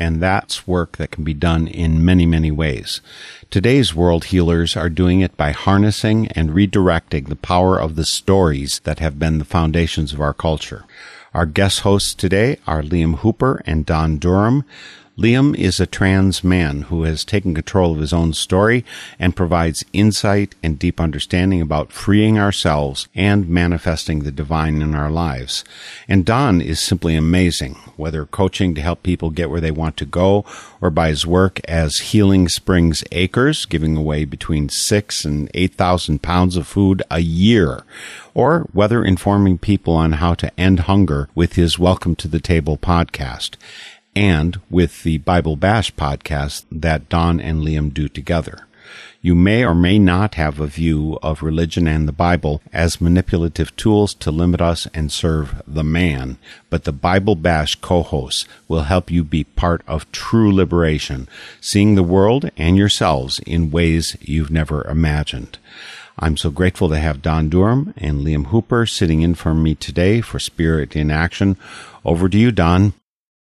and that's work that can be done in many, many ways. Today's world healers are doing it by harnessing and redirecting the power of the stories that have been the foundations of our culture. Our guest hosts today are Liam Hooper and Don Durham. Liam is a trans man who has taken control of his own story and provides insight and deep understanding about freeing ourselves and manifesting the divine in our lives. And Don is simply amazing, whether coaching to help people get where they want to go or by his work as Healing Springs Acres, giving away between six and 8,000 pounds of food a year or whether informing people on how to end hunger with his Welcome to the Table podcast and with the Bible Bash podcast that Don and Liam do together. You may or may not have a view of religion and the Bible as manipulative tools to limit us and serve the man, but the Bible Bash co-hosts will help you be part of true liberation, seeing the world and yourselves in ways you've never imagined. I'm so grateful to have Don Durham and Liam Hooper sitting in for me today for Spirit in Action. Over to you, Don.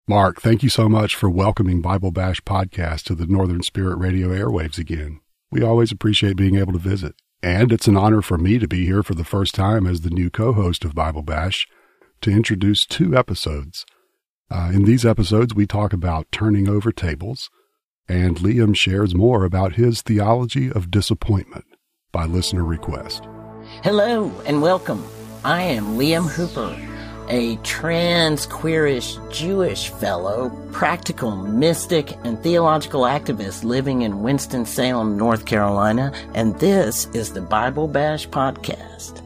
Mark, thank you so much for welcoming Bible Bash podcast to the Northern Spirit Radio airwaves again. We always appreciate being able to visit. And it's an honor for me to be here for the first time as the new co-host of Bible Bash to introduce two episodes. Uh, in these episodes, we talk about turning over tables, and Liam shares more about his theology of disappointment by listener request. Hello and welcome. I am Liam Hooper a trans, queerish, Jewish fellow, practical mystic, and theological activist living in Winston-Salem, North Carolina, and this is the Bible Bash Podcast.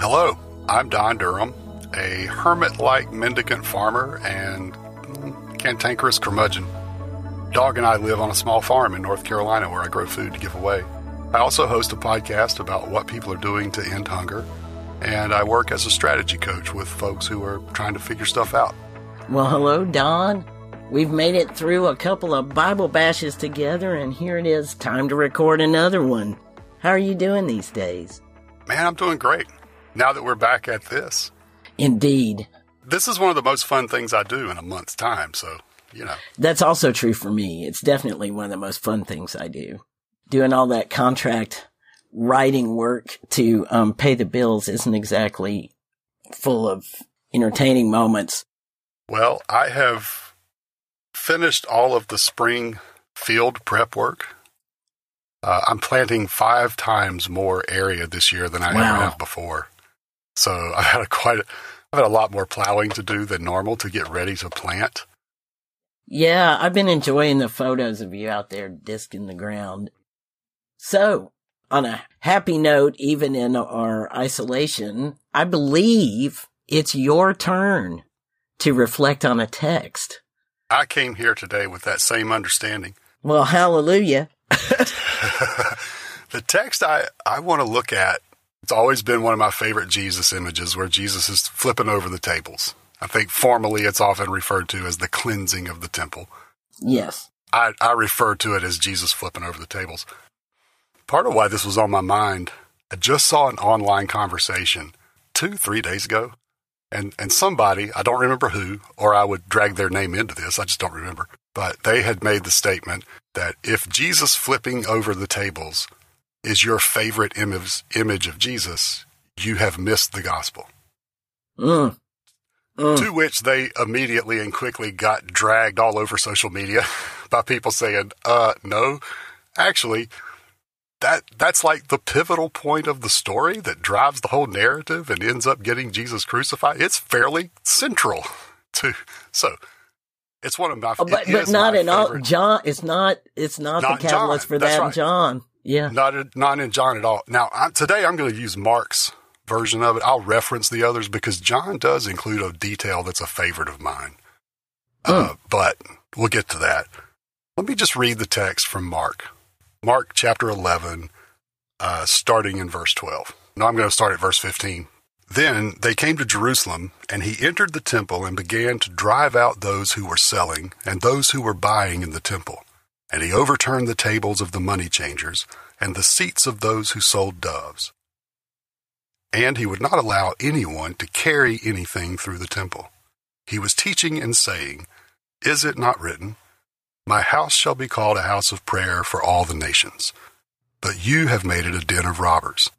Hello, I'm Don Durham, a hermit-like mendicant farmer and cantankerous curmudgeon. Dog and I live on a small farm in North Carolina where I grow food to give away. I also host a podcast about what people are doing to end hunger and I work as a strategy coach with folks who are trying to figure stuff out. Well, hello, Don. We've made it through a couple of Bible bashes together, and here it is time to record another one. How are you doing these days? Man, I'm doing great. Now that we're back at this. Indeed. This is one of the most fun things I do in a month's time, so, you know. That's also true for me. It's definitely one of the most fun things I do. Doing all that contract writing work to um, pay the bills isn't exactly full of entertaining moments. Well, I have finished all of the spring field prep work. Uh, I'm planting five times more area this year than I wow. ever have before. So I've had a quite, a, I've had a lot more plowing to do than normal to get ready to plant. Yeah, I've been enjoying the photos of you out there disking the ground. So, on a happy note, even in our isolation, I believe it's your turn to reflect on a text. I came here today with that same understanding. Well, hallelujah. the text I, I want to look at, it's always been one of my favorite Jesus images where Jesus is flipping over the tables. I think formally it's often referred to as the cleansing of the temple. Yes. I, I refer to it as Jesus flipping over the tables part of why this was on my mind, I just saw an online conversation two, three days ago. And, and somebody, I don't remember who, or I would drag their name into this, I just don't remember, but they had made the statement that if Jesus flipping over the tables is your favorite image, image of Jesus, you have missed the gospel. Mm. Mm. To which they immediately and quickly got dragged all over social media by people saying, uh, no, actually, that that's like the pivotal point of the story that drives the whole narrative and ends up getting Jesus crucified. It's fairly central to so it's one of my oh, but but not in all John. It's not it's not, not the catalyst for that right. John. Yeah, not not in John at all. Now I, today I'm going to use Mark's version of it. I'll reference the others because John does include a detail that's a favorite of mine. Mm. Uh, but we'll get to that. Let me just read the text from Mark. Mark chapter 11, uh, starting in verse 12. No, I'm going to start at verse 15. Then they came to Jerusalem, and he entered the temple and began to drive out those who were selling and those who were buying in the temple. And he overturned the tables of the money changers and the seats of those who sold doves. And he would not allow anyone to carry anything through the temple. He was teaching and saying, Is it not written, My house shall be called a house of prayer for all the nations, but you have made it a den of robbers?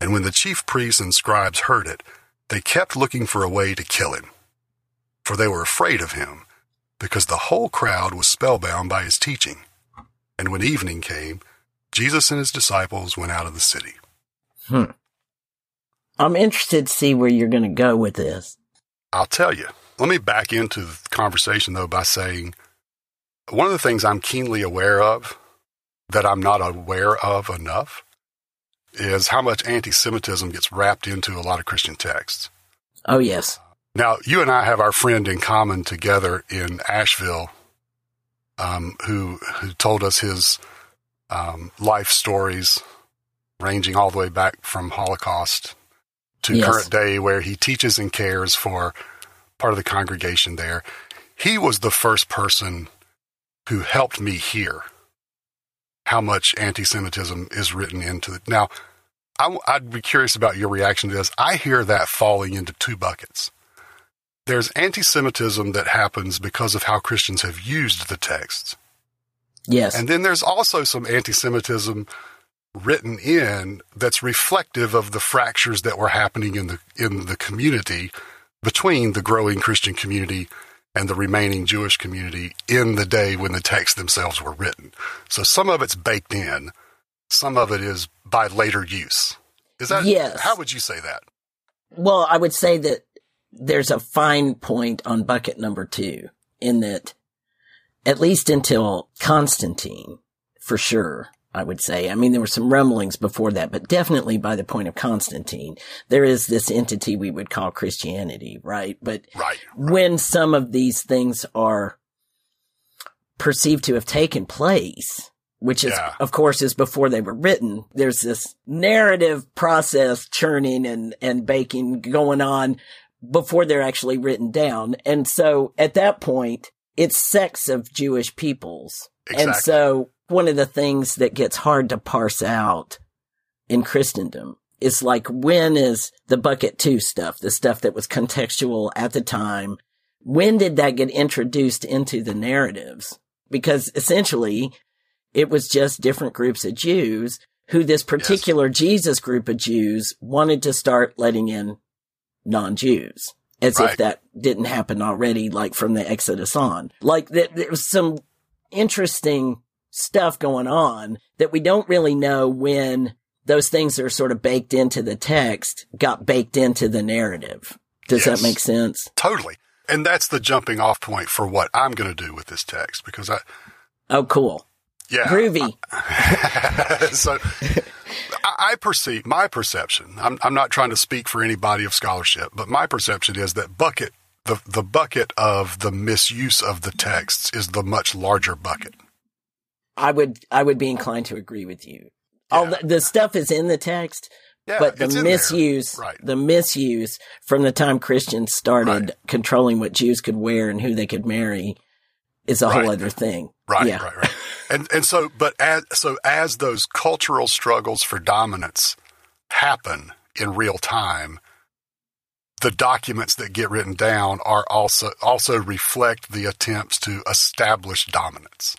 And when the chief priests and scribes heard it, they kept looking for a way to kill him. For they were afraid of him, because the whole crowd was spellbound by his teaching. And when evening came, Jesus and his disciples went out of the city. Hmm. I'm interested to see where you're going to go with this. I'll tell you. Let me back into the conversation, though, by saying one of the things I'm keenly aware of that I'm not aware of enough is how much anti Semitism gets wrapped into a lot of Christian texts. Oh, yes. Now, you and I have our friend in common together in Asheville um, who, who told us his um, life stories ranging all the way back from Holocaust to Yes. current day, where he teaches and cares for part of the congregation there. He was the first person who helped me hear how much anti Semitism is written into it. Now, I, would be curious about your reaction to this. I hear that falling into two buckets. There's anti Semitism that happens because of how Christians have used the texts. Yes. And then there's also some anti Semitism written in that's reflective of the fractures that were happening in the in the community between the growing Christian community and the remaining Jewish community in the day when the texts themselves were written. So some of it's baked in, some of it is by later use. Is that Yes. how would you say that? Well, I would say that there's a fine point on bucket number two in that at least until Constantine, for sure, I would say. I mean, there were some rumblings before that, but definitely by the point of Constantine, there is this entity we would call Christianity, right? But Right. when some of these things are perceived to have taken place, which is, Yeah. of course, is before they were written. There's this narrative process churning and, and baking going on before they're actually written down. And so at that point, it's sects of Jewish peoples. And so one of the things that gets hard to parse out in Christendom is like, when is the bucket two stuff, the stuff that was contextual at the time? When did that get introduced into the narratives? Because essentially it was just different groups of Jews who this particular Jesus group of Jews wanted to start letting in non-Jews. As Right. if that didn't happen already, like from the Exodus on. Like th- there was some interesting stuff going on that we don't really know when those things that are sort of baked into the text got baked into the narrative. Does Yes. that make sense? Totally. And that's the jumping off point for what I'm going to do with this text because I, Oh, cool. yeah. Groovy. so I, I perceive my perception. I'm, I'm not trying to speak for any body of scholarship, but my perception is that bucket, the, the bucket of the misuse of the texts is the much larger bucket. I would, I would be inclined to agree with you. All Yeah. the, the stuff is in the text, Yeah, but the it's in there. misuse, Right. the misuse from the time Christians started Right. controlling what Jews could wear and who they could marry is a whole other thing. Right, Yeah. right, right. And and so, but as so as those cultural struggles for dominance happen in real time, the documents that get written down are also also reflect the attempts to establish dominance.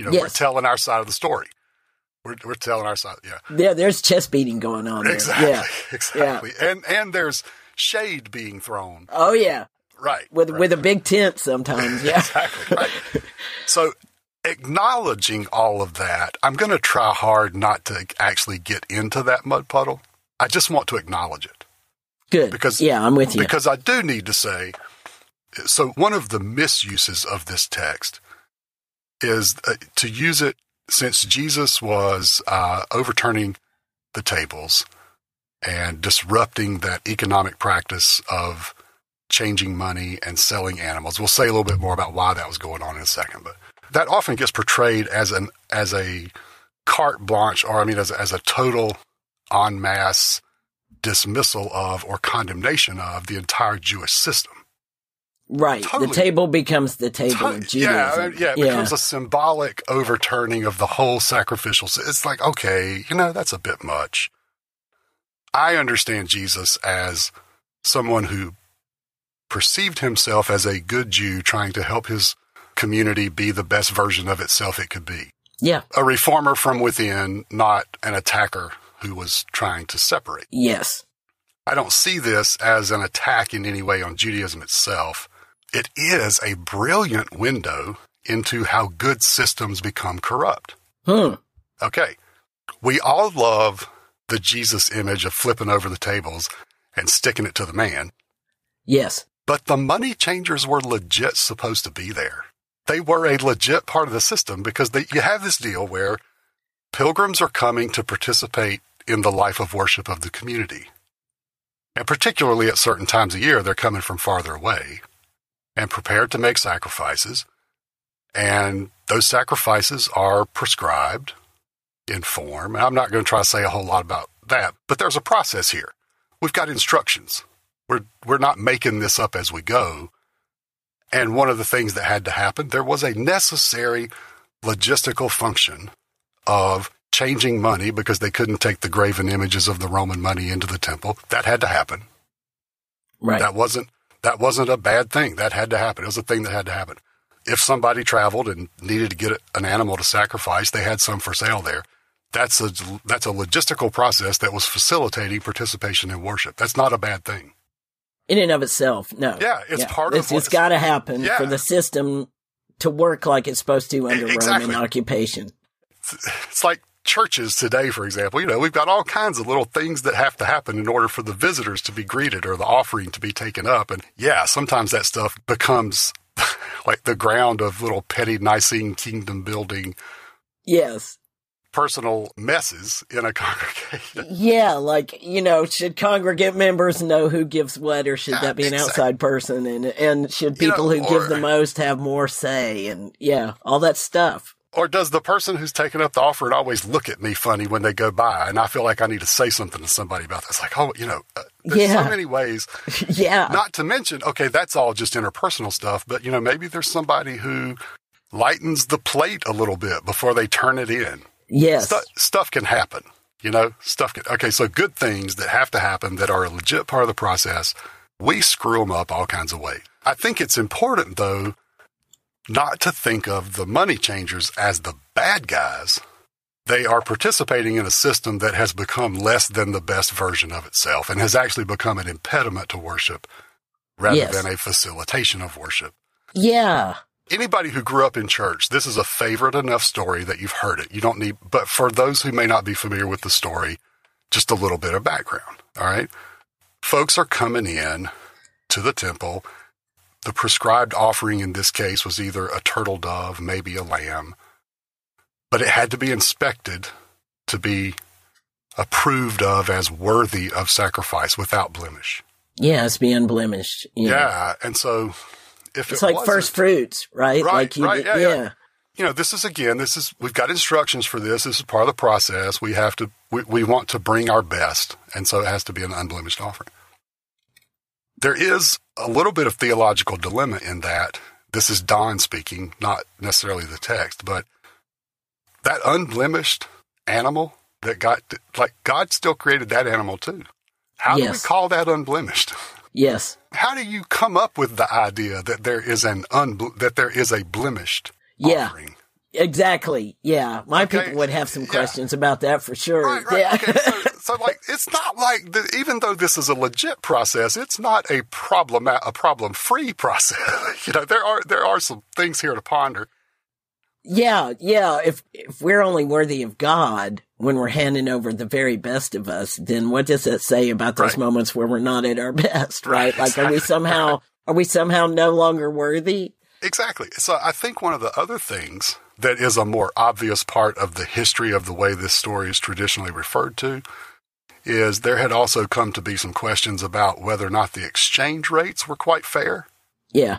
You know, we're telling our side of the story. We're we're telling our side. Yeah, Yeah, there's chest beating going on there. exactly, Yeah. exactly. And and there's shade being thrown. Oh yeah. Right, With right. with a big tent sometimes. Yeah. exactly right. So acknowledging all of that, I'm going to try hard not to actually get into that mud puddle. I just want to acknowledge it Good. Because- yeah, I'm with you. because I do need to say. So one of the misuses of this text is uh, to use it since Jesus was uh, overturning the tables and disrupting that economic practice of changing money and selling animals. We'll say a little bit more about why that was going on in a second, but that often gets portrayed as an as a carte blanche, or I mean, as as a total en masse dismissal of or condemnation of the entire Jewish system. Right. Totally. The table becomes the table To- of yeah, yeah, it becomes a symbolic overturning of the whole sacrificial. It's like, okay, you know, that's a bit much. I understand Jesus as someone who perceived himself as a good Jew trying to help his community be the best version of itself it could be. yeah. A reformer from within, not an attacker who was trying to separate. Yes. I don't see this as an attack in any way on Judaism itself. It is a brilliant window into how good systems become corrupt. Hmm. Okay. We all love the Jesus image of flipping over the tables and sticking it to the man, Yes. but the money changers were legit supposed to be there. They were a legit part of the system because they, you have this deal where pilgrims are coming to participate in the life of worship of the community. And particularly at certain times of year, they're coming from farther away and prepared to make sacrifices. And those sacrifices are prescribed in form. And I'm not going to try to say a whole lot about that, but there's a process here. We've got instructions. We're, we're not making this up as we go. And one of the things that had to happen, there was a necessary logistical function of changing money because they couldn't take the graven images of the Roman money into the temple. That had to happen. Right. That wasn't that wasn't a bad thing. That had to happen. It was a thing that had to happen. If somebody traveled and needed to get an animal to sacrifice, they had some for sale there. That's a that's a logistical process that was facilitating participation in worship. That's not a bad thing. In and of itself, no. Yeah, it's part of It's, what's- it's got to happen Yeah. for the system to work like it's supposed to under exactly. Roman occupation. It's like churches today, for example. You know, we've got all kinds of little things that have to happen in order for the visitors to be greeted or the offering to be taken up. And yeah, sometimes that stuff becomes like the ground of little petty Nicene kingdom building Yes. personal messes in a congregation. Yeah, like, you know, should congregant members know who gives what or should that be an outside person and and should You know, people who or- give the most have more say and yeah, all that stuff. Or does the person who's taking up the offering always look at me funny when they go by? And I feel like I need to say something to somebody about this. Like, oh, you know, uh, there's Yeah. so many ways. yeah. Not to mention, okay, that's all just interpersonal stuff, but you know, maybe there's somebody who lightens the plate a little bit before they turn it in. yes. Stu- stuff can happen, you know, stuff can, okay, so good things that have to happen that are a legit part of the process, we screw them up all kinds of ways. I think it's important though, not to think of the money changers as the bad guys. They are participating in a system that has become less than the best version of itself and has actually become an impediment to worship rather Yes. than a facilitation of worship. yeah. Anybody who grew up in church, this is a favorite enough story that you've heard it. You don't need, but for those who may not be familiar with the story, just a little bit of background. All right. Folks are coming in to the temple. The prescribed offering in this case was either a turtle dove, maybe a lamb, but it had to be inspected to be approved of as worthy of sacrifice without blemish. Yeah, it's be unblemished. Yeah. Yeah. And so if It's it like first fruits, right? Right, like you right, did- yeah, yeah. you know, this is again, this is we've got instructions for this. This is part of the process. We have to we, we want to bring our best, and so it has to be an unblemished offering. There is a little bit of theological dilemma in that. This is Don speaking, not necessarily the text, but that unblemished animal that got like God still created that animal too. How do we call that unblemished? Yes. How do you come up with the idea that there is an unble- that there is a blemished Yeah. offering? Exactly. Yeah. My Okay, people would have some yeah. questions about that for sure. Right, right. Yeah. Okay, so, so like it's not like the, even though this is a legit process, it's not a problem a problem free process. you know, there are there are some things here to ponder. yeah. Yeah. If, if we're only worthy of God when we're handing over the very best of us, then what does that say about those Right. moments where we're not at our best, right? Right, Like, are we somehow, are we somehow no longer worthy? Exactly. So I think one of the other things that is a more obvious part of the history of the way this story is traditionally referred to is there had also come to be some questions about whether or not the exchange rates were quite fair. Yeah.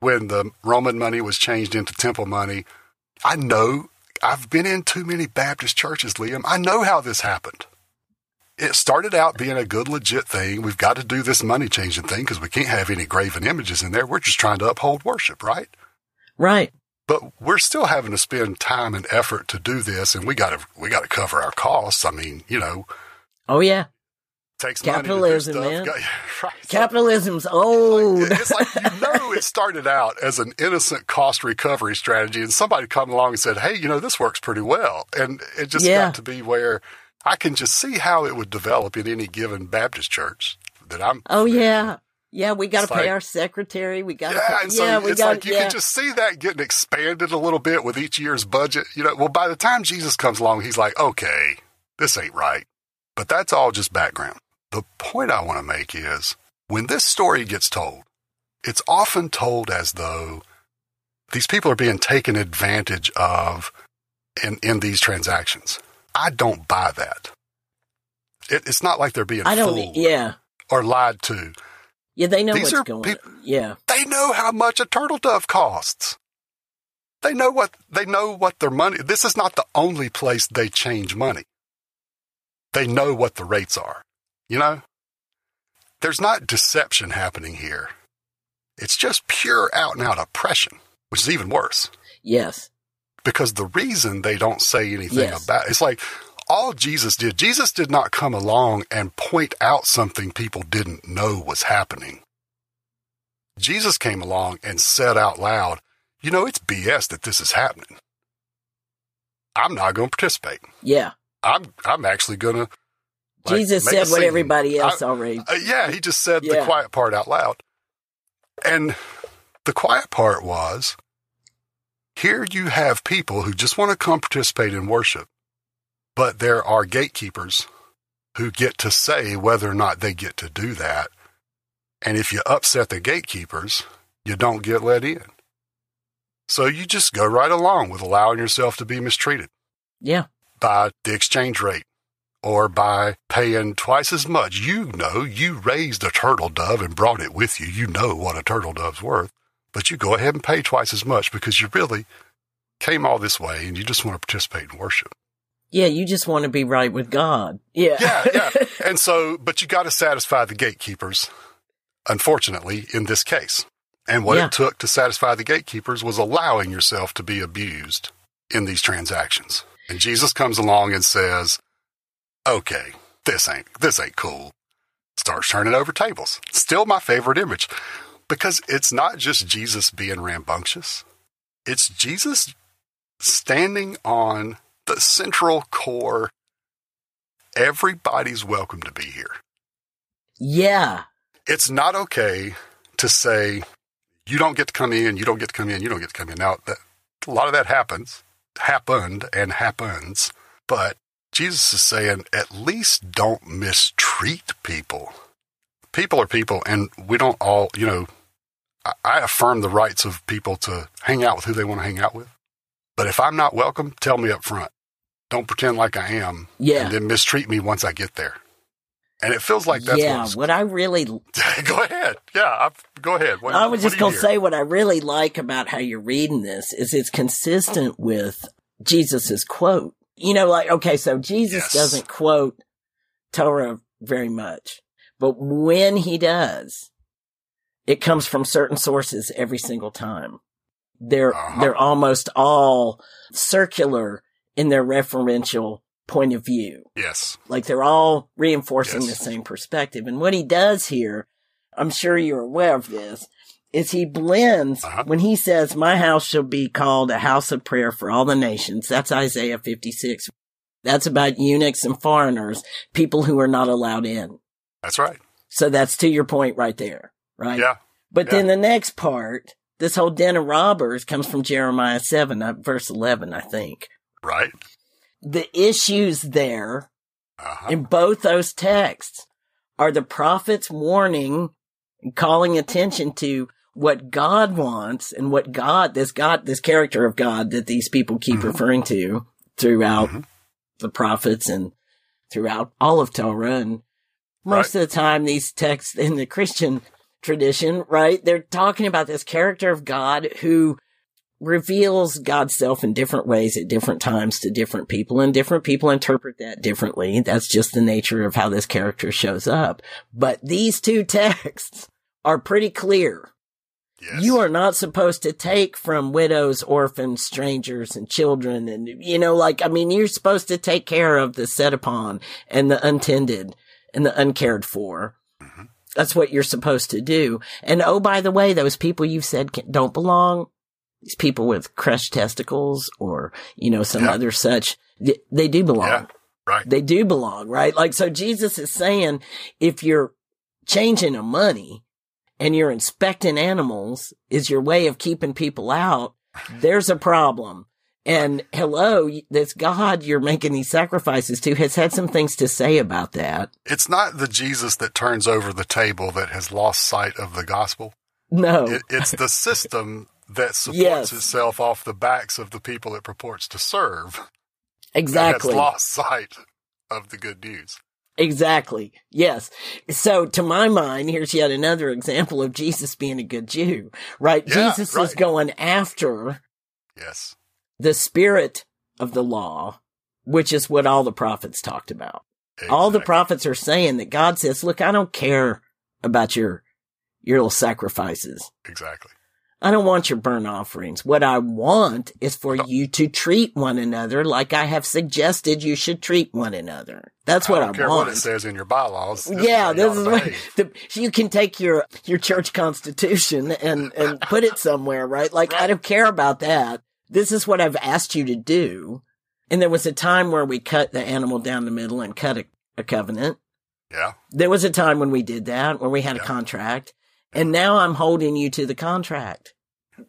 when the Roman money was changed into temple money. I know I've been in too many Baptist churches, Liam. I know how this happened. it started out being a good, legit thing. We've got to do this money changing thing because we can't have any graven images in there. We're just trying to uphold worship, right? Right. But we're still having to spend time and effort to do this, and we got to we got to cover our costs. I mean, you know, Oh yeah. takes Capitalism, man. Got- right. Capitalism's old. It's like you know it started out as an innocent cost recovery strategy, and somebody come along and said, "Hey, you know this works pretty well," and it just Yeah. got to be where I can just see how it would develop in any given Baptist church that I'm. Oh yeah. Yeah, we got to pay like- our secretary. We got to Yeah, pay. and so yeah, it's got like you yeah. can just see that getting expanded a little bit with each year's budget. You know, well, by the time Jesus comes along, he's like, okay, this ain't right. But that's all just background. The point I want to make is when this story gets told, it's often told as though these people are being taken advantage of in, in these transactions. I don't buy that. It, it's not like they're being I don't. fooled Yeah. or lied to. Yeah, they know These what's going. peop- Yeah. They know how much a turtle dove costs. They know what they know what their money. This is not the only place they change money. They know what the rates are. You know, there's not deception happening here. It's just pure out and out oppression, which is even worse Yes. because the reason they don't say anything Yes. about it's like all Jesus did. Jesus did not come along and point out something people didn't know was happening. Jesus came along and said out loud, "You know, it's BS that this is happening. I'm not going to participate. Yeah. I'm I'm actually going to." Jesus said what everybody else already. Uh, yeah, he just said Yeah. the quiet part out loud. And the quiet part was here you have people who just want to come participate in worship, but there are gatekeepers who get to say whether or not they get to do that. And if you upset the gatekeepers, you don't get let in. So you just go right along with allowing yourself to be mistreated Yeah. By the exchange rate or by paying twice as much. You know, you raised a turtle dove and brought it with you. You know what a turtle dove's worth, but you go ahead and pay twice as much because you really came all this way and you just want to participate in worship. Yeah. You just want to be right with God. Yeah. Yeah, yeah. and so, but you got to satisfy the gatekeepers, unfortunately, in this case. And what Yeah. it took to satisfy the gatekeepers was allowing yourself to be abused in these transactions. And Jesus comes along and says, okay, this ain't, this ain't cool. Starts turning over tables. Still my favorite image because it's not just Jesus being rambunctious. It's Jesus standing on the central core everybody's welcome to be here. yeah. It's not okay to say, you don't get to come in, you don't get to come in, you don't get to come in. Now, that, a lot of that happens, happened, and happens, but Jesus is saying, at least don't mistreat people. People are people, and we don't all, you know, I, I affirm the rights of people to hang out with who they want to hang out with. But if I'm not welcome, tell me up front. Don't pretend like I am, Yeah. and then mistreat me once I get there. And it feels like that's yeah. what's What I really go ahead. Yeah, I, go ahead. What, I was just going to hear? say what I really like about how you're reading this is it's consistent with Jesus's quote. You know, like, okay, so Jesus Yes. doesn't quote Torah very much, but when he does, it comes from certain sources every single time. They're, Uh-huh. they're almost all circular in their referential point of view. Yes. Like they're all reinforcing Yes. the same perspective. And what he does here, I'm sure you're aware of this, is he blends Uh-huh. when he says, My house shall be called a house of prayer for all the nations. That's Isaiah 56. That's about eunuchs and foreigners, people who are not allowed in. That's right. So that's to your point right there, right? Yeah. But yeah. then the next part, this whole den of robbers comes from Jeremiah 7, uh, verse 11, I think. Right. The issues there Uh-huh. in both those texts are the prophets warning and calling attention to what God wants and what God, this God, this character of God that these people keep Mhm. referring to throughout Mhm. the prophets and throughout all of Torah. And most of the time, these texts in the Christian tradition, right? They're talking about this character of God who reveals God's self in different ways at different times to different people and different people interpret that differently. That's just the nature of how this character shows up. But these two texts are pretty clear. Yes. You are not supposed to take from widows, orphans, strangers, and children. And, you know, like, I mean, you're supposed to take care of the set upon and the untended and the uncared for. Mhm. That's what you're supposed to do. And oh, by the way, those people you've said can, don't belong, these people with crushed testicles or, you know, some Yeah. other such, they, they do belong. Yeah. Right. They do belong, right? Like, so Jesus is saying if you're changing a money and you're inspecting animals is your way of keeping people out, there's a problem. And hello, this God you're making these sacrifices to has had some things to say about that. It's not the Jesus that turns over the table that has lost sight of the gospel. No. It, it's the system that supports Yes. itself off the backs of the people it purports to serve exactly. that has lost sight of the good news. Exactly. Yes. So to my mind, here's yet another example of Jesus being a good Jew, right? Yeah, Jesus is going after Yes. the spirit of the law, which is what all the prophets talked about. All the prophets are saying that God says, look, I don't care about your, your little sacrifices. Exactly. I don't want your burnt offerings. What I want is for you to treat one another like I have suggested you should treat one another. That's what I I, don't care want. what it says in your bylaws. This yeah, is this you is what the, you can take your your church constitution and and put it somewhere, right? Like I don't care about that. This is what I've asked you to do. And there was a time where we cut the animal down the middle and cut a, a covenant. Yeah. There was a time when we did that, where we had a contract. And now I'm holding you to the contract.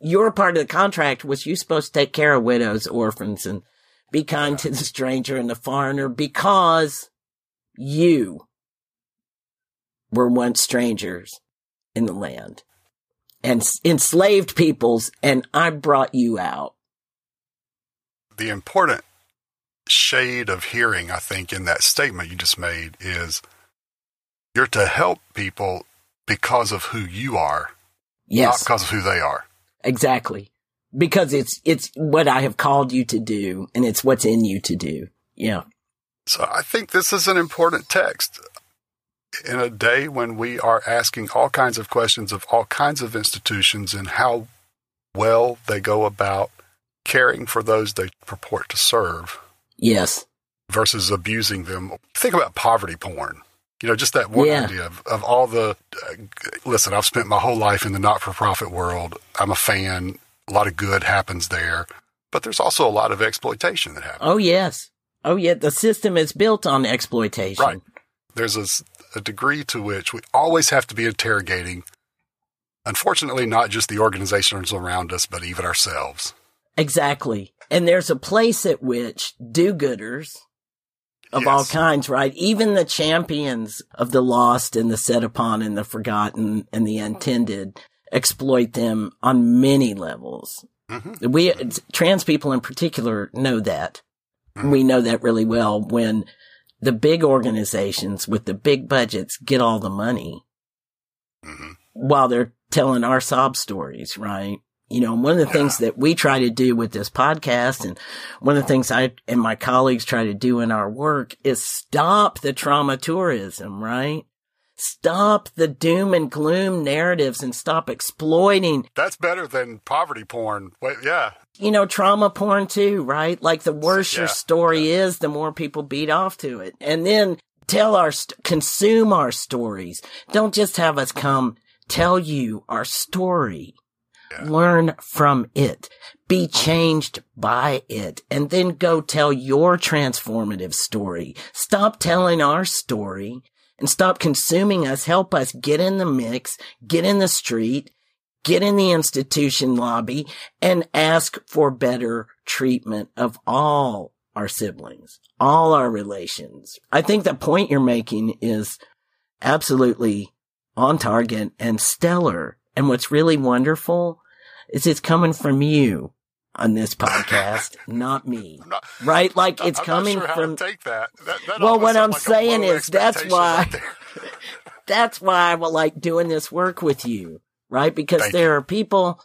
Your part of the contract was you supposed to take care of widows, orphans, and be kind to the stranger and the foreigner because you were once strangers in the land and enslaved peoples, and I brought you out. The important shade of hearing, I think, in that statement you just made is you're to help people because of who you are, not because of who they are. exactly. Because it's, it's what I have called you to do and it's what's in you to do. Yeah. So I think this is an important text in a day when we are asking all kinds of questions of all kinds of institutions and how well they go about caring for those they purport to serve Yes. versus abusing them. Think about poverty porn. You know, just that one Yeah. idea of, of all the. Uh, listen, I've spent my whole life in the not for profit world. I'm a fan. A lot of good happens there, but there's also a lot of exploitation that happens. Oh, yes. Oh, yeah. The system is built on exploitation. Right. There's a degree to which we always have to be interrogating, unfortunately, not just the organizations around us, but even ourselves. Exactly. And there's a place at which do-gooders of all kinds, right? Even the champions of the lost and the set upon and the forgotten and the intended exploit them on many levels. Mhm. We, trans people in particular know that. We know that really well when the big organizations with the big budgets get all the money Mhm. while they're telling our sob stories, right? You know, one of the things that we try to do with this podcast and one of the things I and my colleagues try to do in our work is stop the trauma tourism, right? Stop the doom and gloom narratives and stop exploiting, That's better than poverty porn. Wait, yeah. you know, trauma porn too, right? Like the worse your Yeah, story is, the more people beat off to it. And then tell our, st- consume our stories. Don't just have us come tell you our story. Learn from it. Be changed by it. And then go tell your transformative story. Stop telling our story and stop consuming us. Help us get in the mix, get in the street, get in the institution lobby and ask for better treatment of all our siblings, all our relations. I think the point you're making is absolutely on target and stellar. And what's really wonderful is it's coming from you on this podcast, not me. Not, Right? Like it's I'm coming not sure from how to take that. that, that Well, what I'm like saying is that's why- right that's why I like doing this work with you, right? Because Thank there are people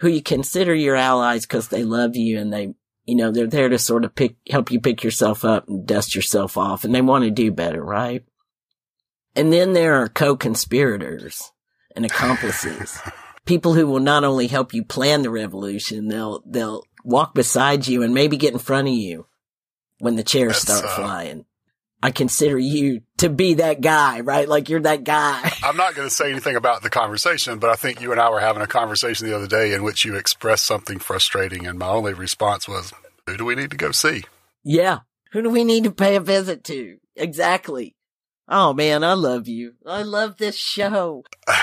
who you consider your allies because they love you and they, you know, they're there to sort of pick, help you pick yourself up and dust yourself off and they want to do better, right? And then there are co-conspirators and accomplices. People who will not only help you plan the revolution, they'll, they'll walk beside you and maybe get in front of you when the chairs That's, start uh, flying. I consider you to be that guy, right? Like you're that guy. I'm not going to say anything about the conversation, but I think you and I were having a conversation the other day in which you expressed something frustrating, and my only response was, "Who do we need to go see?" Yeah, who do we need to pay a visit to? Exactly. Oh man, I love you. I love this show.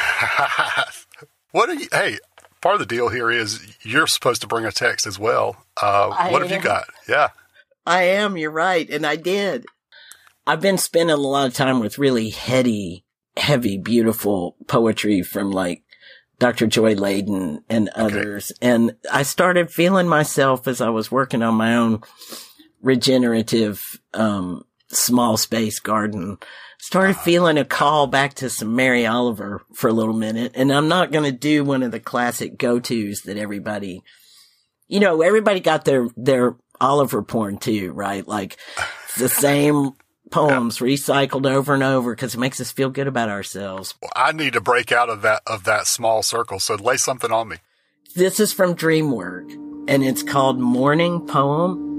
what are you? Hey, part of the deal here is you're supposed to bring a text as well. Uh, what have you got? Yeah, I am. You're right, and I did. I've been spending a lot of time with really heady, heavy, beautiful poetry from like Dr. Joy Ladin and others. Okay. And I started feeling myself as I was working on my own regenerative, um, small space garden. Started feeling a call back to some Mary Oliver for a little minute. And I'm not going to do one of the classic go-tos that everybody, you know, everybody got their, their Oliver porn too, right? Like the same poems recycled over and over because it makes us feel good about ourselves. Well, I need to break out of that of that small circle. So lay something on me. This is from Dreamwork, and it's called Morning Poem.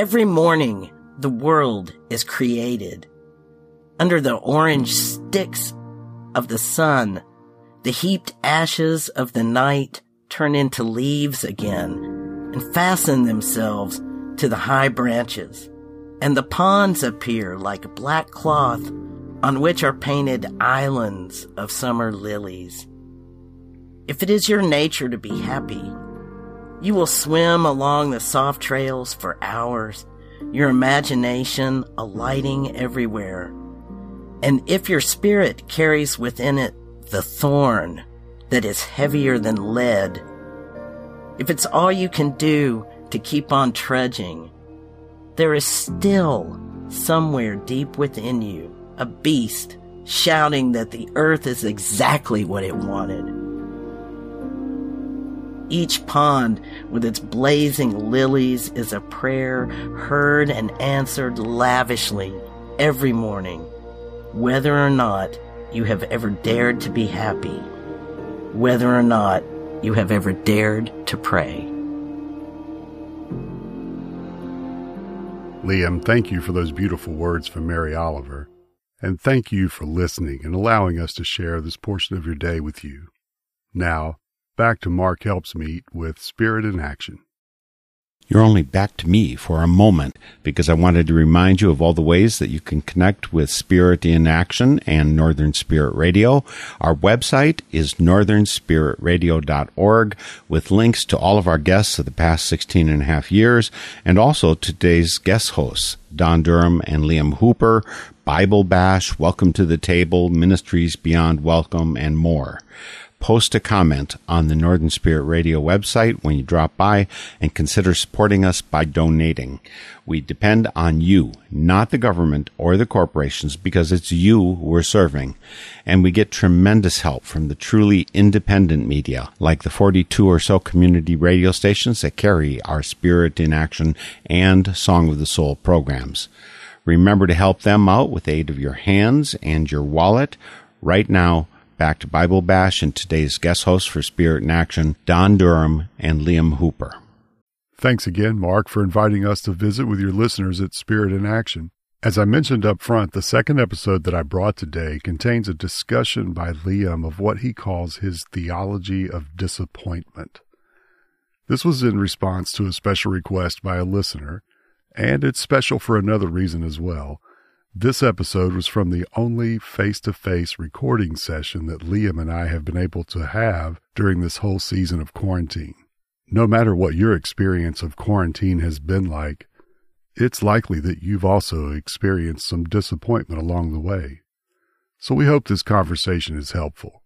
Every morning, the world is created. Under the orange sticks of the sun, the heaped ashes of the night turn into leaves again and fasten themselves to the high branches. And the ponds appear like black cloth on which are painted islands of summer lilies. If it is your nature to be happy, you will swim along the soft trails for hours, your imagination alighting everywhere. And if your spirit carries within it the thorn that is heavier than lead, if it's all you can do to keep on trudging, there is still somewhere deep within you a beast shouting that the earth is exactly what it wanted each pond with its blazing lilies is a prayer heard and answered lavishly every morning, whether or not you have ever dared to be happy, whether or not you have ever dared to pray. Liam, thank you for those beautiful words from Mary Oliver. And thank you for listening and allowing us to share this portion of your day with you. Now, back to Mark Helpsmeet with Spirit in Action. You're only back to me for a moment because I wanted to remind you of all the ways that you can connect with Spirit in Action and Northern Spirit Radio. Our website is northernspiritradio.org with links to all of our guests of the past 16 and a half years and also today's guest hosts, Don Durham and Liam Hooper, Bible Bash, Welcome to the Table, Ministries Beyond Welcome, and more post a comment on the Northern Spirit Radio website when you drop by and consider supporting us by donating. We depend on you, not the government or the corporations, because it's you we're serving. And we get tremendous help from the truly independent media, like the 42 or so community radio stations that carry our Spirit in Action and Song of the Soul programs. Remember to help them out with aid of your hands and your wallet. Right now, back to Bible Bash and today's guest hosts for Spirit in Action, Don Durham and Liam Hooper. Thanks again, Mark, for inviting us to visit with your listeners at Spirit in Action. As I mentioned up front, the second episode that I brought today contains a discussion by Liam of what he calls his theology of disappointment. This was in response to a special request by a listener, and it's special for another reason as well. This episode was from the only face to face recording session that Liam and I have been able to have during this whole season of quarantine. No matter what your experience of quarantine has been like, it's likely that you've also experienced some disappointment along the way. So we hope this conversation is helpful.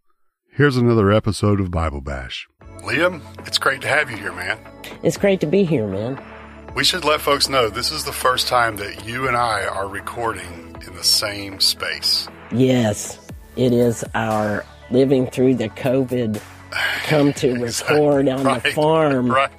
Here's another episode of Bible Bash. Liam, it's great to have you here, man. It's great to be here, man. We should let folks know this is the first time that you and I are recording in the same space. Yes, it is our living through the COVID come to Exactly. record on Right. the farm. Right.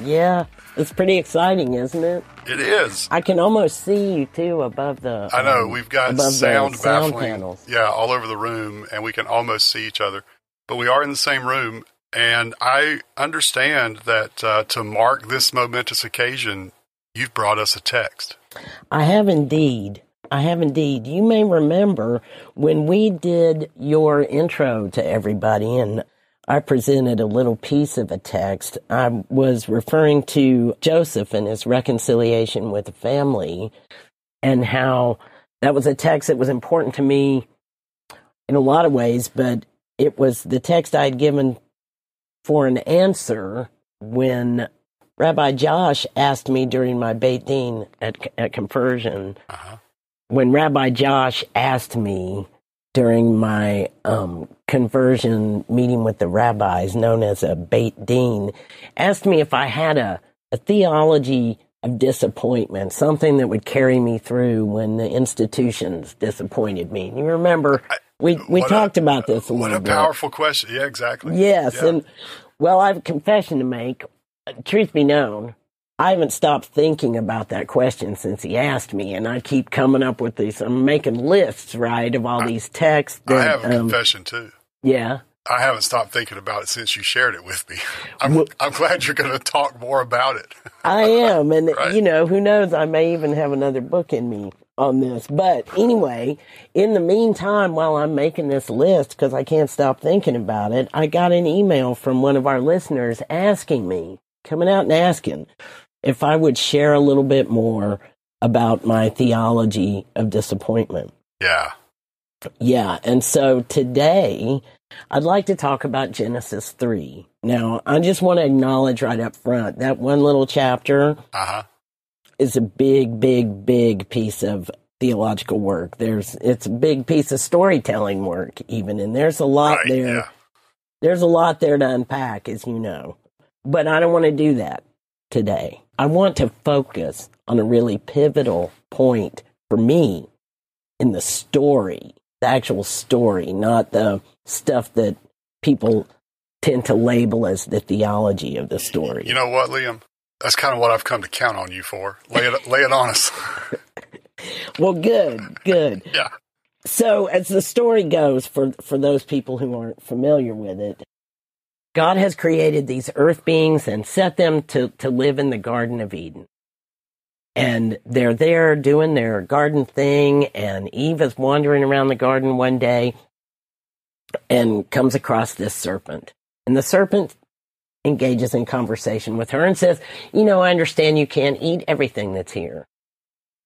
Yeah, it's pretty exciting, isn't it? It is. I can almost see you too above the. I know um, we've got sound sound baffling, panels. yeah, all over the room, and we can almost see each other. But we are in the same room, and I understand that uh, to mark this momentous occasion, you've brought us a text. I have indeed. I have indeed. You may remember when we did your intro to everybody and I presented a little piece of a text. I was referring to Joseph and his reconciliation with the family and how that was a text that was important to me in a lot of ways, but it was the text I had given for an answer when Rabbi Josh asked me during my Beit Din at, at conversion, Uh-huh. when Rabbi Josh asked me during my um, conversion meeting with the rabbis, known as a Beit Din, asked me if I had a, a theology of disappointment, something that would carry me through when the institutions disappointed me. You remember we we What a- talked about this a What little a bit. powerful question. Yeah, exactly. Yes, Yeah. and well, I have a confession to make. Truth be known, I haven't stopped thinking about that question since he asked me, and I keep coming up with these. I'm making lists, right, of all these texts. I have a um, confession too. yeah, I haven't stopped thinking about it since you shared it with me. I'm, Well- I'm glad you're going to talk more about it. I am, and Right. you know, who knows? I may even have another book in me on this. But anyway, in the meantime, while I'm making this list, because I can't stop thinking about it, I got an email from one of our listeners asking me, coming out and asking if I would share a little bit more about my theology of disappointment. Yeah. Yeah, and so today I'd like to talk about Genesis 3. Now, I just want to acknowledge right up front that one little chapter Uh huh. Is a big, big, big piece of theological work. There's it's a big piece of storytelling work even and there's a lot Right. there. Yeah. There's a lot there to unpack as you know. But I don't want to do that today. I want to focus on a really pivotal point for me in the story, the actual story, not the stuff that people tend to label as the theology of the story. You know what, Liam? That's kind of what I've come to count on you for. Lay it, lay it on us. well, good, good. yeah. So, as the story goes, for for those people who aren't familiar with it, God has created these earth beings and set them to to live in the Garden of Eden. And they're there doing their garden thing, and Eve is wandering around the garden one day and comes across this serpent. And the serpent engages in conversation with her and says, You know, I understand you can't eat everything that's here.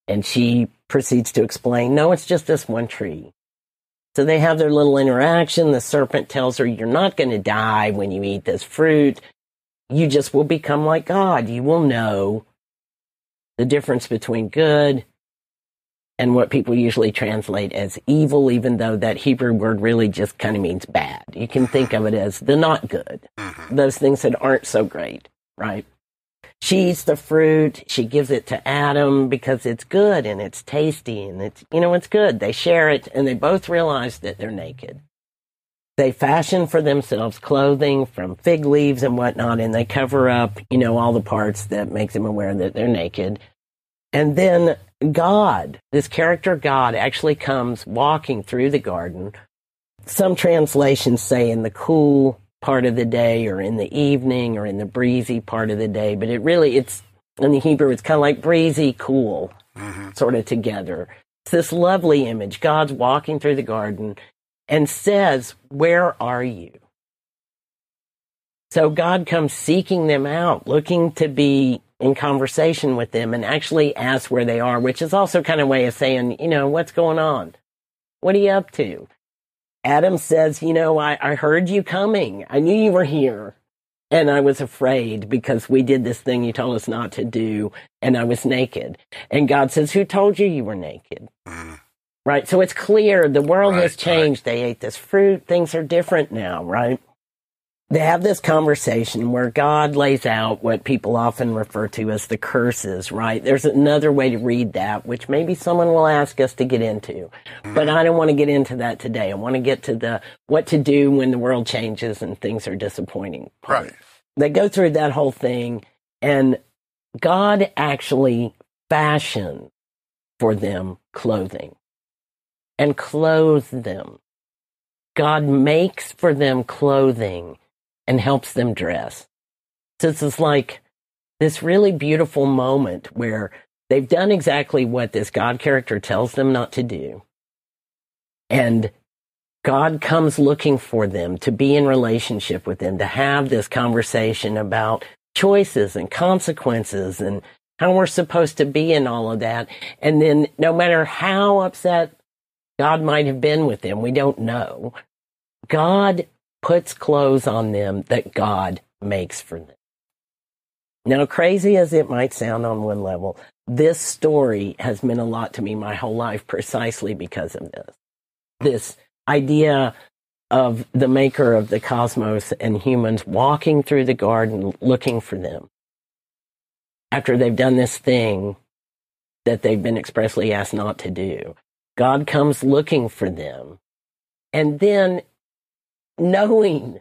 And she proceeds to explain, no, it's just this one tree. So they have their little interaction. The serpent tells her, you're not going to die when you eat this fruit. You just will become like God. You will know the difference between good and what people usually translate as evil, even though that Hebrew word really just kind of means bad. You can think of it as the not good, Mhm. those things that aren't so great, right? She eats the fruit. She gives it to Adam because it's good and it's tasty and it's, you know, it's good. They share it and they both realize that they're naked. They fashion for themselves clothing from fig leaves and whatnot and they cover up, you know, all the parts that make them aware that they're naked. And then God, this character God actually comes walking through the garden. Some translations say in the cool part of the day or in the evening or in the breezy part of the day, but it really, it's in the Hebrew, it's kind of like breezy, cool, hmm sort of together. It's this lovely image. God's walking through the garden and says, Where are you? So God comes seeking them out, looking to be in conversation with them and actually asks where they are, which is also kind of a way of saying, you know, what's going on? What are you up to? Adam says, you know, I, I heard you coming. I knew you were here. And I was afraid because we did this thing you told us not to do, and I was naked. And God says, Who told you you were naked? Mm. Right. So it's clear the world Right, has changed. They ate this fruit. Things are different now, right? They have this conversation where God lays out what people often refer to as the curses, right? There's another way to read that, which maybe someone will ask us to get into. But I don't want to get into that today. I want to get to the what to do when the world changes and things are disappointing. Right. They go through that whole thing and God actually fashioned for them clothing and clothed them. God makes for them clothing and helps them dress. So this is like this really beautiful moment where they've done exactly what this God character tells them not to do. And God comes looking for them to be in relationship with them, to have this conversation about choices and consequences and how we're supposed to be in all of that. And then no matter how upset God might have been with them, we don't know. God puts clothes on them that God makes for them. Now, crazy as it might sound on one level, this story has meant a lot to me my whole life precisely because of this. This idea of the maker of the cosmos and humans walking through the garden looking for them after they've done this thing that they've been expressly asked not to do. God comes looking for them. And then knowing,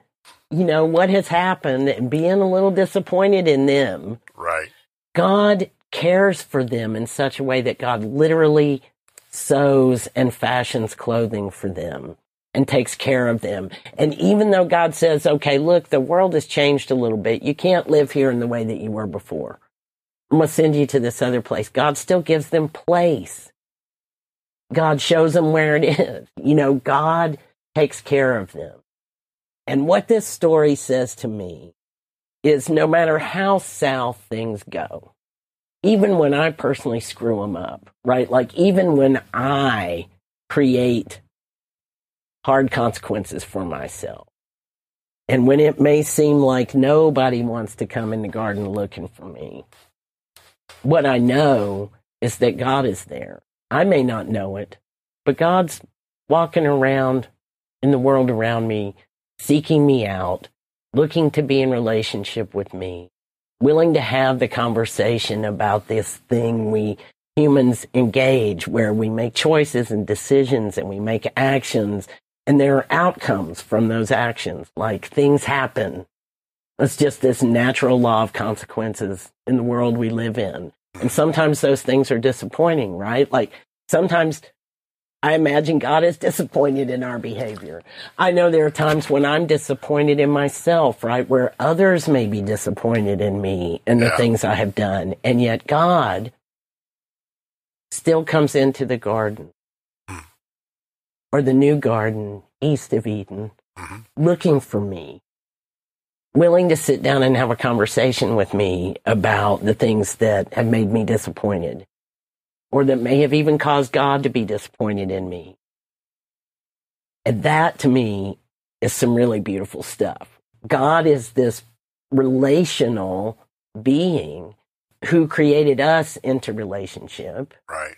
you know, what has happened and being a little disappointed in them, Right. God cares for them in such a way that God literally sews and fashions clothing for them and takes care of them. And even though God says, okay, look, the world has changed a little bit. You can't live here in the way that you were before. I'm going to send you to this other place. God still gives them place. God shows them where it is. You know, God takes care of them. And what this story says to me is no matter how south things go, even when I personally screw them up, right? Like even when I create hard consequences for myself. And when it may seem like nobody wants to come in the garden looking for me, what I know is that God is there. I may not know it, but God's walking around in the world around me, seeking me out, looking to be in relationship with me, willing to have the conversation about this thing we humans engage where we make choices and decisions and we make actions and there are outcomes from those actions. Like things happen. It's just this natural law of consequences in the world we live in. And sometimes those things are disappointing, right? Like sometimes I imagine God is disappointed in our behavior. I know there are times when I'm disappointed in myself, right? Where others may be disappointed in me and the Yeah. things I have done. And yet God still comes into the garden or the new garden east of Eden Mhm. looking for me, willing to sit down and have a conversation with me about the things that have made me disappointed or that may have even caused God to be disappointed in me. And that to me is some really beautiful stuff. God is this relational being who created us into relationship Right.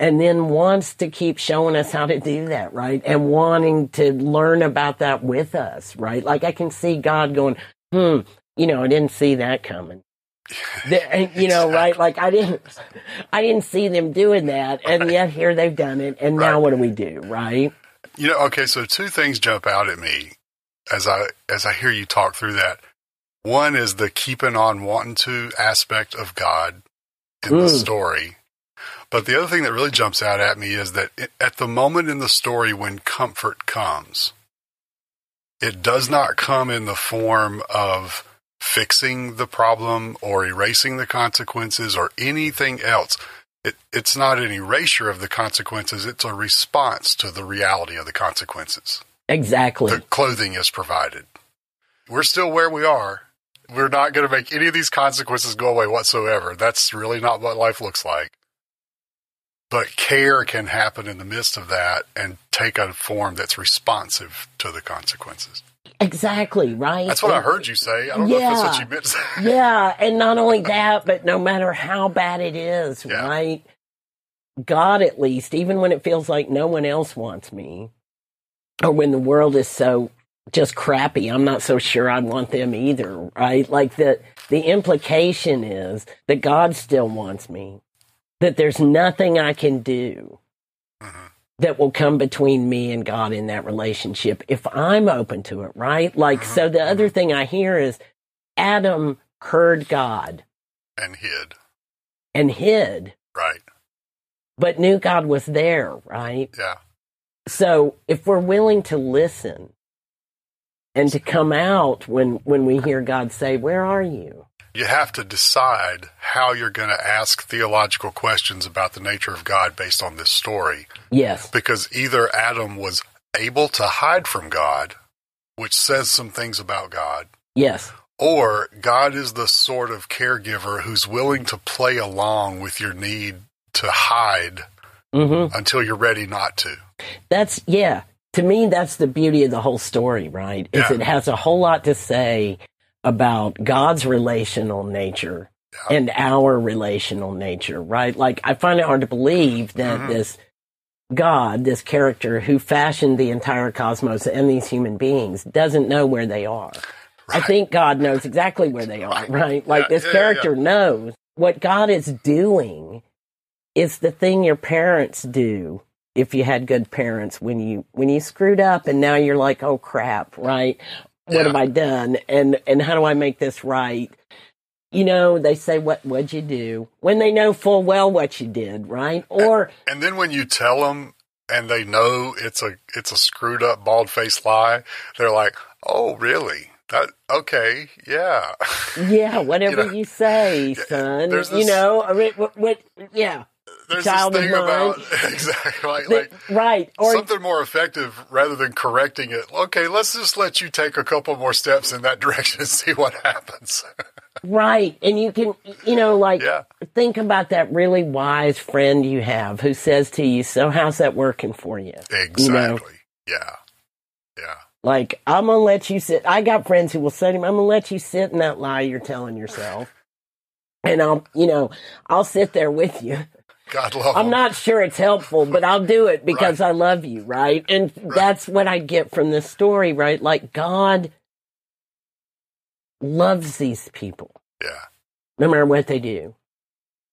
and then wants to keep showing us how to do that, right? And wanting to learn about that with us, right? Like I can see God going, hmm, you know, I didn't see that coming. The- and, you know, right? Like I didn't, I didn't see them doing that, and yet here they've done it, and now what do we do, right? You know, okay, so two things jump out at me as I as I hear you talk through that. One is the keeping on wanting to aspect of God in the Mm. story. But the other thing that really jumps out at me is that it, at the moment in the story when comfort comes, it does not come in the form of fixing the problem or erasing the consequences or anything else. It, it's not an erasure of the consequences, it's a response to the reality of the consequences. Exactly. The clothing is provided. We're still where we are. We're not going to make any of these consequences go away whatsoever. That's really not what life looks like. But care can happen in the midst of that and take a form that's responsive to the consequences. Exactly, right? That's what I heard you say. I don't know if that's what Yeah. you meant to say. yeah, and not only that, but no matter how bad it is, Yeah. right? God, at least, even when it feels like no one else wants me, or when the world is so just crappy, I'm not so sure I want them either, right? Like the, the implication is that God still wants me, that there's nothing I can do mm-hmm. That will come between me and God in that relationship if I'm open to it, right? Like, so uh-huh. the other mm-hmm. thing I hear is Adam heard God And hid. and hid, Right. but knew God was there, right? Yeah. So if we're willing to listen and to come out when, when we hear God say, where are you? You have to decide how you're going to ask theological questions about the nature of God based on this story. Yes. Because either Adam was able to hide from God, which says some things about God, Yes. or God is the sort of caregiver who's willing to play along with your need to hide hmm until you're ready not to. That's, yeah. To me, that's the beauty of the whole story, right? Is Yeah. it has a whole lot to say about God's relational nature Yeah. and our relational nature, right? Like, I find it hard to believe that Mhm. this God, this character who fashioned the entire cosmos and these human beings, doesn't know where they are. I think God knows exactly where they are, Right. right? Like Yeah, this yeah, character knows what God is doing is the thing your parents do if you had good parents when you when you screwed up and now you're like, "Oh crap, right? What Yeah. have I done? And and how do I make this right?" You know, they say what what'd you do when they know full well what you did, right? Or And then when you tell them and they know it's a it's a screwed up bald faced lie, they're like, "Oh, really? That okay? Yeah." yeah, whatever know, you, say, son. You know, what, what yeah. There's Child this thing about exactly like, They- like right. Or something more effective rather than correcting it. Okay, let's just let you take a couple more steps in that direction and see what happens. Right. And you can, you know, like, Yeah. think about that really wise friend you have who says to you, So, how's that working for you? exactly. You know? Yeah. Yeah. Like, I'm to let you sit. I got friends who will say to me, I'm to let you sit in that lie you're telling yourself. And I'll, you know, I'll sit there with you. God love I'm not sure it's helpful, but I'll do it because I love you, right? And that's what I get from this story, right? Like, God loves these people. Yeah. no matter what they do.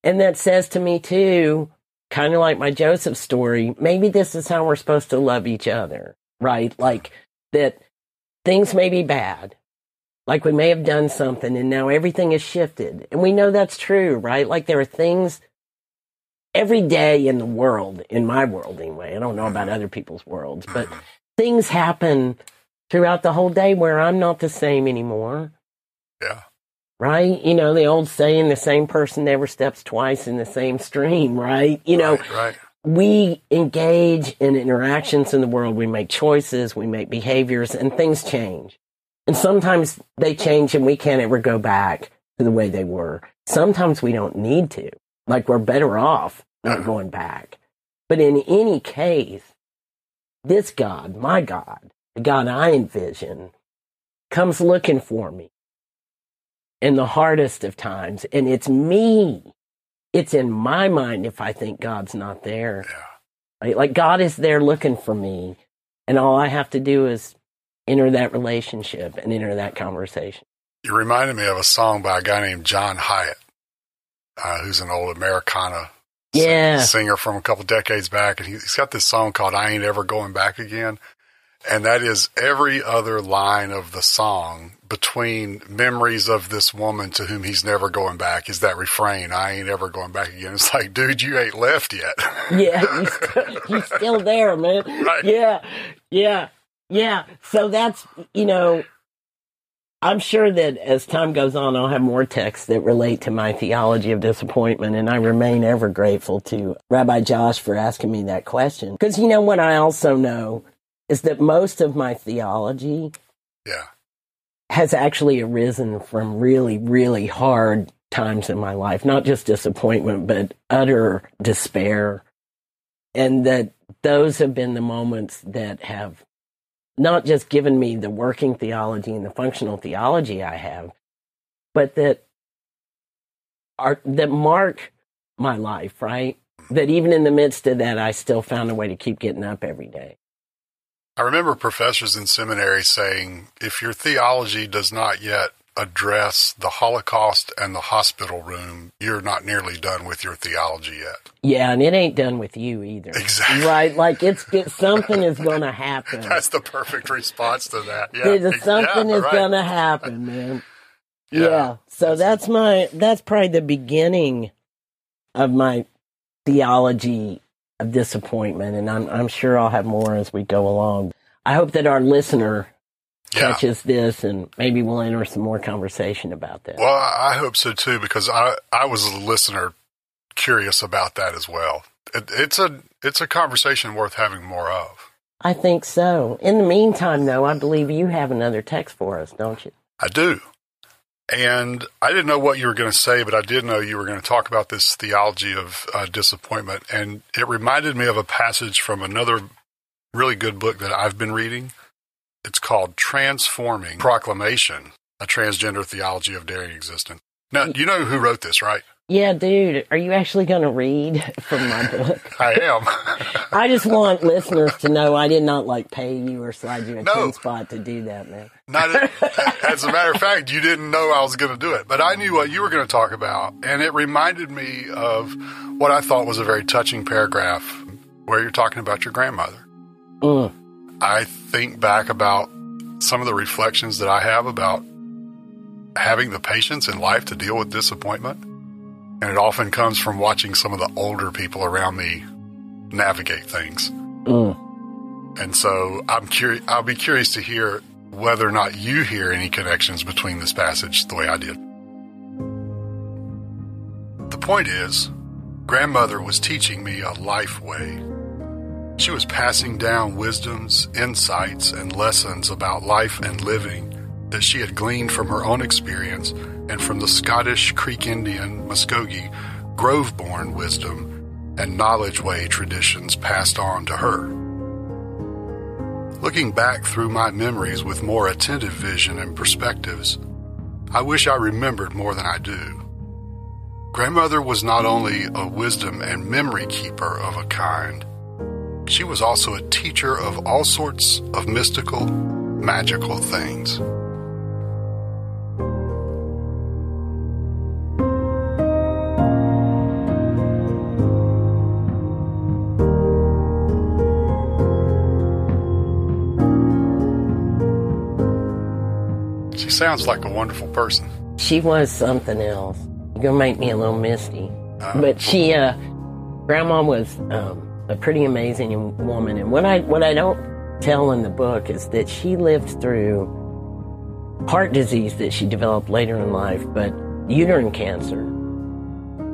And that says to me too, kind of like my Joseph story, maybe this is how we're supposed to love each other, right? Like that things may be bad. Like we may have done something and now everything has shifted. And we know that's true, right? Like there are things every day in the world, in my world anyway. I don't know about mm-hmm. other people's worlds, but mm-hmm. things happen throughout the whole day where I'm not the same anymore Yeah. right? You know, the old saying, the same person never steps twice in the same stream, right? You know, Right. right. we engage in interactions in the world. We make choices, we make behaviors, and things change. And sometimes they change and we can't ever go back to the way they were. Sometimes we don't need to. Like we're better off not uh-huh. going back. But in any case, this God, my God, the God I envision, comes looking for me in the hardest of times. And it's me. It's in my mind if I think God's not there. Yeah. Like God is there looking for me. And all I have to do is enter that relationship and enter that conversation. You reminded me of a song by a guy named John Hiatt, uh, who's an old Americana sing- singer from a couple decades back, and he- he's got this song called "I Ain't Ever Going Back Again," and that is every other line of the song between memories of this woman to whom he's never going back is that refrain "I ain't ever going back again." It's like, dude, you ain't left yet. Yeah, he's, still, he's still there, man. Right. Yeah, yeah, yeah. So that's, you know, I'm sure that as time goes on, I'll have more texts that relate to my theology of disappointment. And I remain ever grateful to Rabbi Josh for asking me that question. Because you know what I also know is that most of my theology yeah, has actually arisen from really, really hard times in my life, not just disappointment, but utter despair. And that those have been the moments that have not just given me the working theology and the functional theology I have, but that are, that mark my life, right? That even in the midst of that, I still found a way to keep getting up every day. I remember professors in seminary saying if your theology does not yet address the Holocaust and the hospital room, you're not nearly done with your theology yet. Yeah, and it ain't done with you either. Exactly. Right? Like it's, it's something is going to happen. That's the perfect response to that. Yeah. Something yeah, is right. going to happen, man. Yeah. Yeah. So that's my that's probably the beginning of my theology of disappointment, and I'm I'm sure I'll have more as we go along. I hope that our listener Yeah. catches this, and maybe we'll enter some more conversation about that. Well, I I hope so too because I I was a listener curious about that as well. It, it's a it's a conversation worth having more of. I think so. In the meantime, though, I believe you have another text for us, don't you? I do. And I didn't know what you were going to say, but I did know you were going to talk about this theology of uh, disappointment. And it reminded me of a passage from another really good book that I've been reading. It's called Transforming Proclamation, a transgender theology of daring existence. Now, you know who wrote this, right? Yeah, dude. Are you actually going to read from my book? I am. I just want listeners to know I did not like pay you or slide you a No. ten spot to do that, man. Not as a matter of fact, you didn't know I was going to do it, but I knew what you were going to talk about, and it reminded me of what I thought was a very touching paragraph where you're talking about your grandmother. Mm. I think back about some of the reflections that I have about having the patience in life to deal with disappointment, and it often comes from watching some of the older people around me navigate things. Mm. And so I'm curious. I'll be curious to hear whether or not you hear any connections between this passage the way I did. The point is, grandmother was teaching me a life way. She was passing down wisdoms, insights, and lessons about life and living that she had gleaned from her own experience and from the Scottish Creek Indian Muskogee Grove born wisdom and knowledge way traditions passed on to her. Looking back through my memories with more attentive vision and perspectives, I wish I remembered more than I do. Grandmother was not only a wisdom and memory keeper of a kind, she was also a teacher of all sorts of mystical, magical things. She sounds like a wonderful person. She was something else. You're gonna make me a little misty. But she, uh, Grandma was um, a pretty amazing woman. And what I what I don't tell in the book is that she lived through heart disease that she developed later in life, but uterine cancer,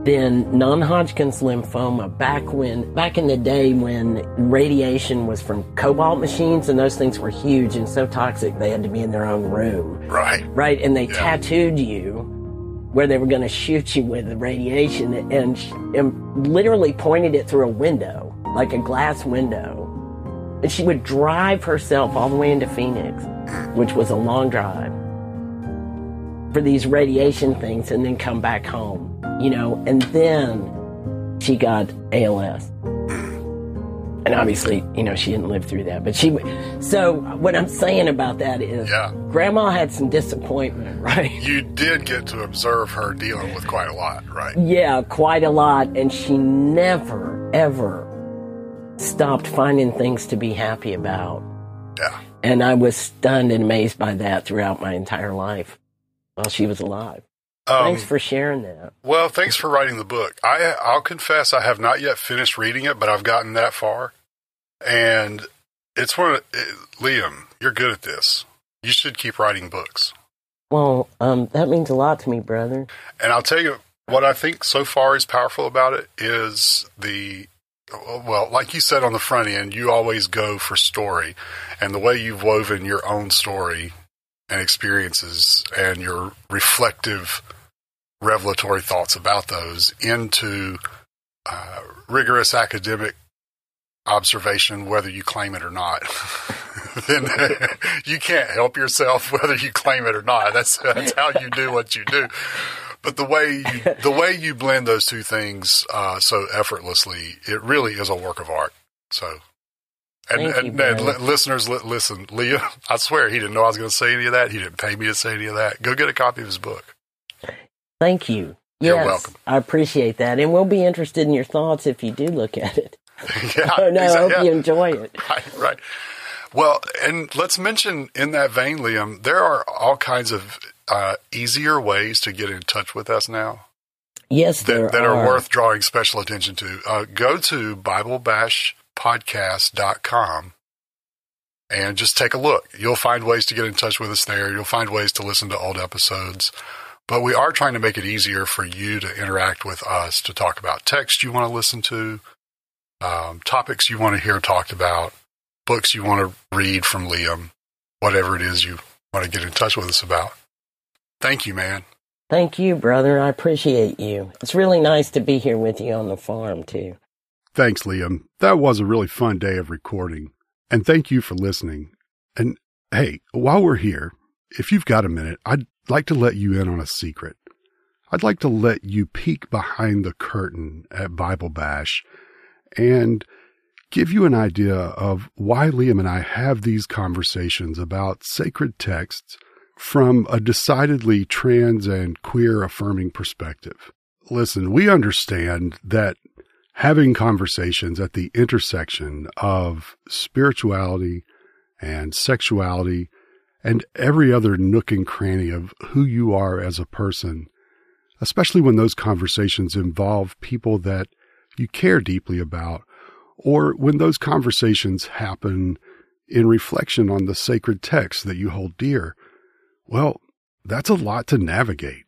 then non-Hodgkin's lymphoma. Back when back in the day when radiation was from cobalt machines and those things were huge and so toxic they had to be in their own room Right. right? And they Yeah. tattooed you where they were going to shoot you with the radiation and, and literally pointed it through a window, like a glass window. And she would drive herself all the way into Phoenix, which was a long drive, for these radiation things and then come back home, you know, and then she got ALS. And obviously, you know, she didn't live through that, but she, so what I'm saying about that is Yeah. grandma had some disappointment, right? You did get to observe her dealing with quite a lot, right? Yeah, quite a lot. And she never, ever stopped finding things to be happy about. Yeah. And I was stunned and amazed by that throughout my entire life while she was alive. Um, Thanks for sharing that. Well, thanks for writing the book. I I'll confess I have not yet finished reading it, but I've gotten that far, and it's one. Of, it, Liam, you're good at this. You should keep writing books. Well, um, that means a lot to me, brother. And I'll tell you what I think so far is powerful about it is the well, like you said on the front end, you always go for story, and the way you've woven your own story and experiences and your reflective, revelatory thoughts about those into uh, rigorous academic observation, whether you claim it or not. then you can't help yourself whether you claim it or not. That's that's how you do what you do. But the way you, the way you blend those two things uh, so effortlessly, it really is a work of art. So, and, and, you, and li- listeners, li- listen, Leah, I swear he didn't know I was going to say any of that. He didn't pay me to say any of that. Go get a copy of his book. Thank you. You're yes, welcome. I appreciate that, and we'll be interested in your thoughts if you do look at it. yeah, Oh no, I hope yeah. you enjoy it. Right, right. Well, and let's mention in that vein, Liam, there are all kinds of uh, easier ways to get in touch with us now Yes, there that, that are. are worth drawing special attention to. Uh, go to BibleBashPodcast.com and just take a look. You'll find ways to get in touch with us there. You'll find ways to listen to old episodes. But we are trying to make it easier for you to interact with us, to talk about text you want to listen to, um, topics you want to hear talked about, books you want to read from Liam, whatever it is you want to get in touch with us about. Thank you, man. Thank you, brother. I appreciate you. It's really nice to be here with you on the farm too. Thanks, Liam. That was a really fun day of recording. And thank you for listening. And hey, while we're here, if you've got a minute, I'd like to let you in on a secret. I'd like to let you peek behind the curtain at Bible Bash and give you an idea of why Liam and I have these conversations about sacred texts from a decidedly trans and queer affirming perspective. Listen, we understand that having conversations at the intersection of spirituality and sexuality and every other nook and cranny of who you are as a person, especially when those conversations involve people that you care deeply about, or when those conversations happen in reflection on the sacred texts that you hold dear, well, that's a lot to navigate.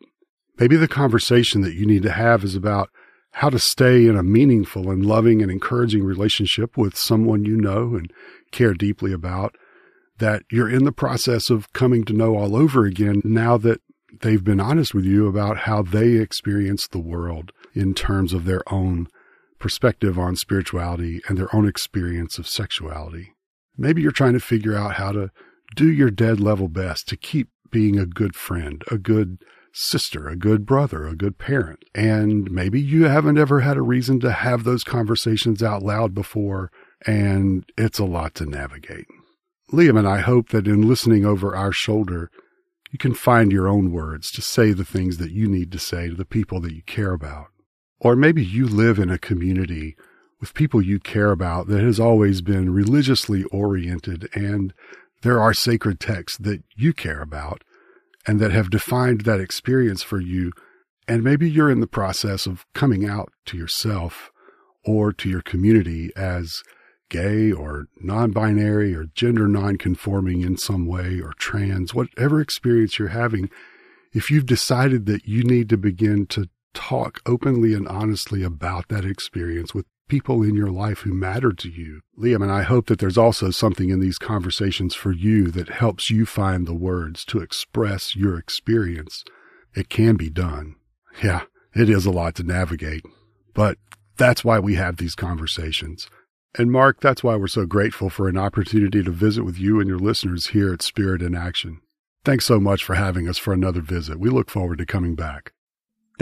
Maybe the conversation that you need to have is about how to stay in a meaningful and loving and encouraging relationship with someone you know and care deeply about that you're in the process of coming to know all over again now that they've been honest with you about how they experience the world in terms of their own perspective on spirituality and their own experience of sexuality. Maybe you're trying to figure out how to do your dead level best to keep being a good friend, a good sister, a good brother, a good parent. And maybe you haven't ever had a reason to have those conversations out loud before, and it's a lot to navigate. Liam and I hope that in listening over our shoulder, you can find your own words to say the things that you need to say to the people that you care about. Or maybe you live in a community with people you care about that has always been religiously oriented and there are sacred texts that you care about and that have defined that experience for you. And maybe you're in the process of coming out to yourself or to your community as gay or non binary or gender non conforming in some way or trans, whatever experience you're having. If you've decided that you need to begin to talk openly and honestly about that experience with people in your life who matter to you. Liam and I hope that there's also something in these conversations for you that helps you find the words to express your experience. It can be done. Yeah, it is a lot to navigate, but that's why we have these conversations. And Mark, that's why we're so grateful for an opportunity to visit with you and your listeners here at Spirit in Action. Thanks so much for having us for another visit. We look forward to coming back.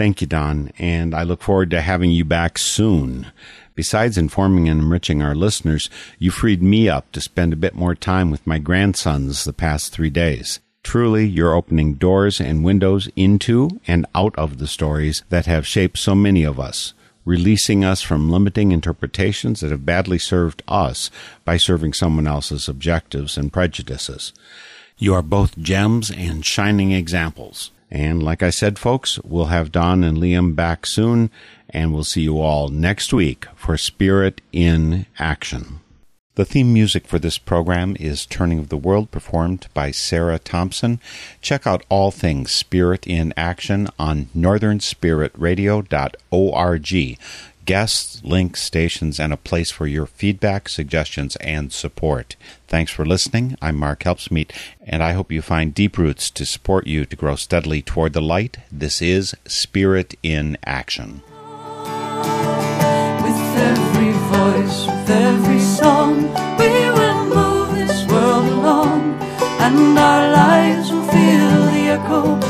Thank you, Don, and I look forward to having you back soon. Besides informing and enriching our listeners, you freed me up to spend a bit more time with my grandsons the past three days. Truly, you're opening doors and windows into and out of the stories that have shaped so many of us, releasing us from limiting interpretations that have badly served us by serving someone else's objectives and prejudices. You are both gems and shining examples. And like I said, folks, we'll have Don and Liam back soon, and we'll see you all next week for Spirit in Action. The theme music for this program is Turning of the World, performed by Sarah Thompson. Check out all things Spirit in Action on northernspiritradio.org. Guests, links, stations, and a place for your feedback, suggestions, and support. Thanks for listening. I'm Mark Helpsmeet, and I hope you find deep roots to support you to grow steadily toward the light. This is Spirit in Action. With every voice, with every song, we will move this world along, and our lives will feel the echo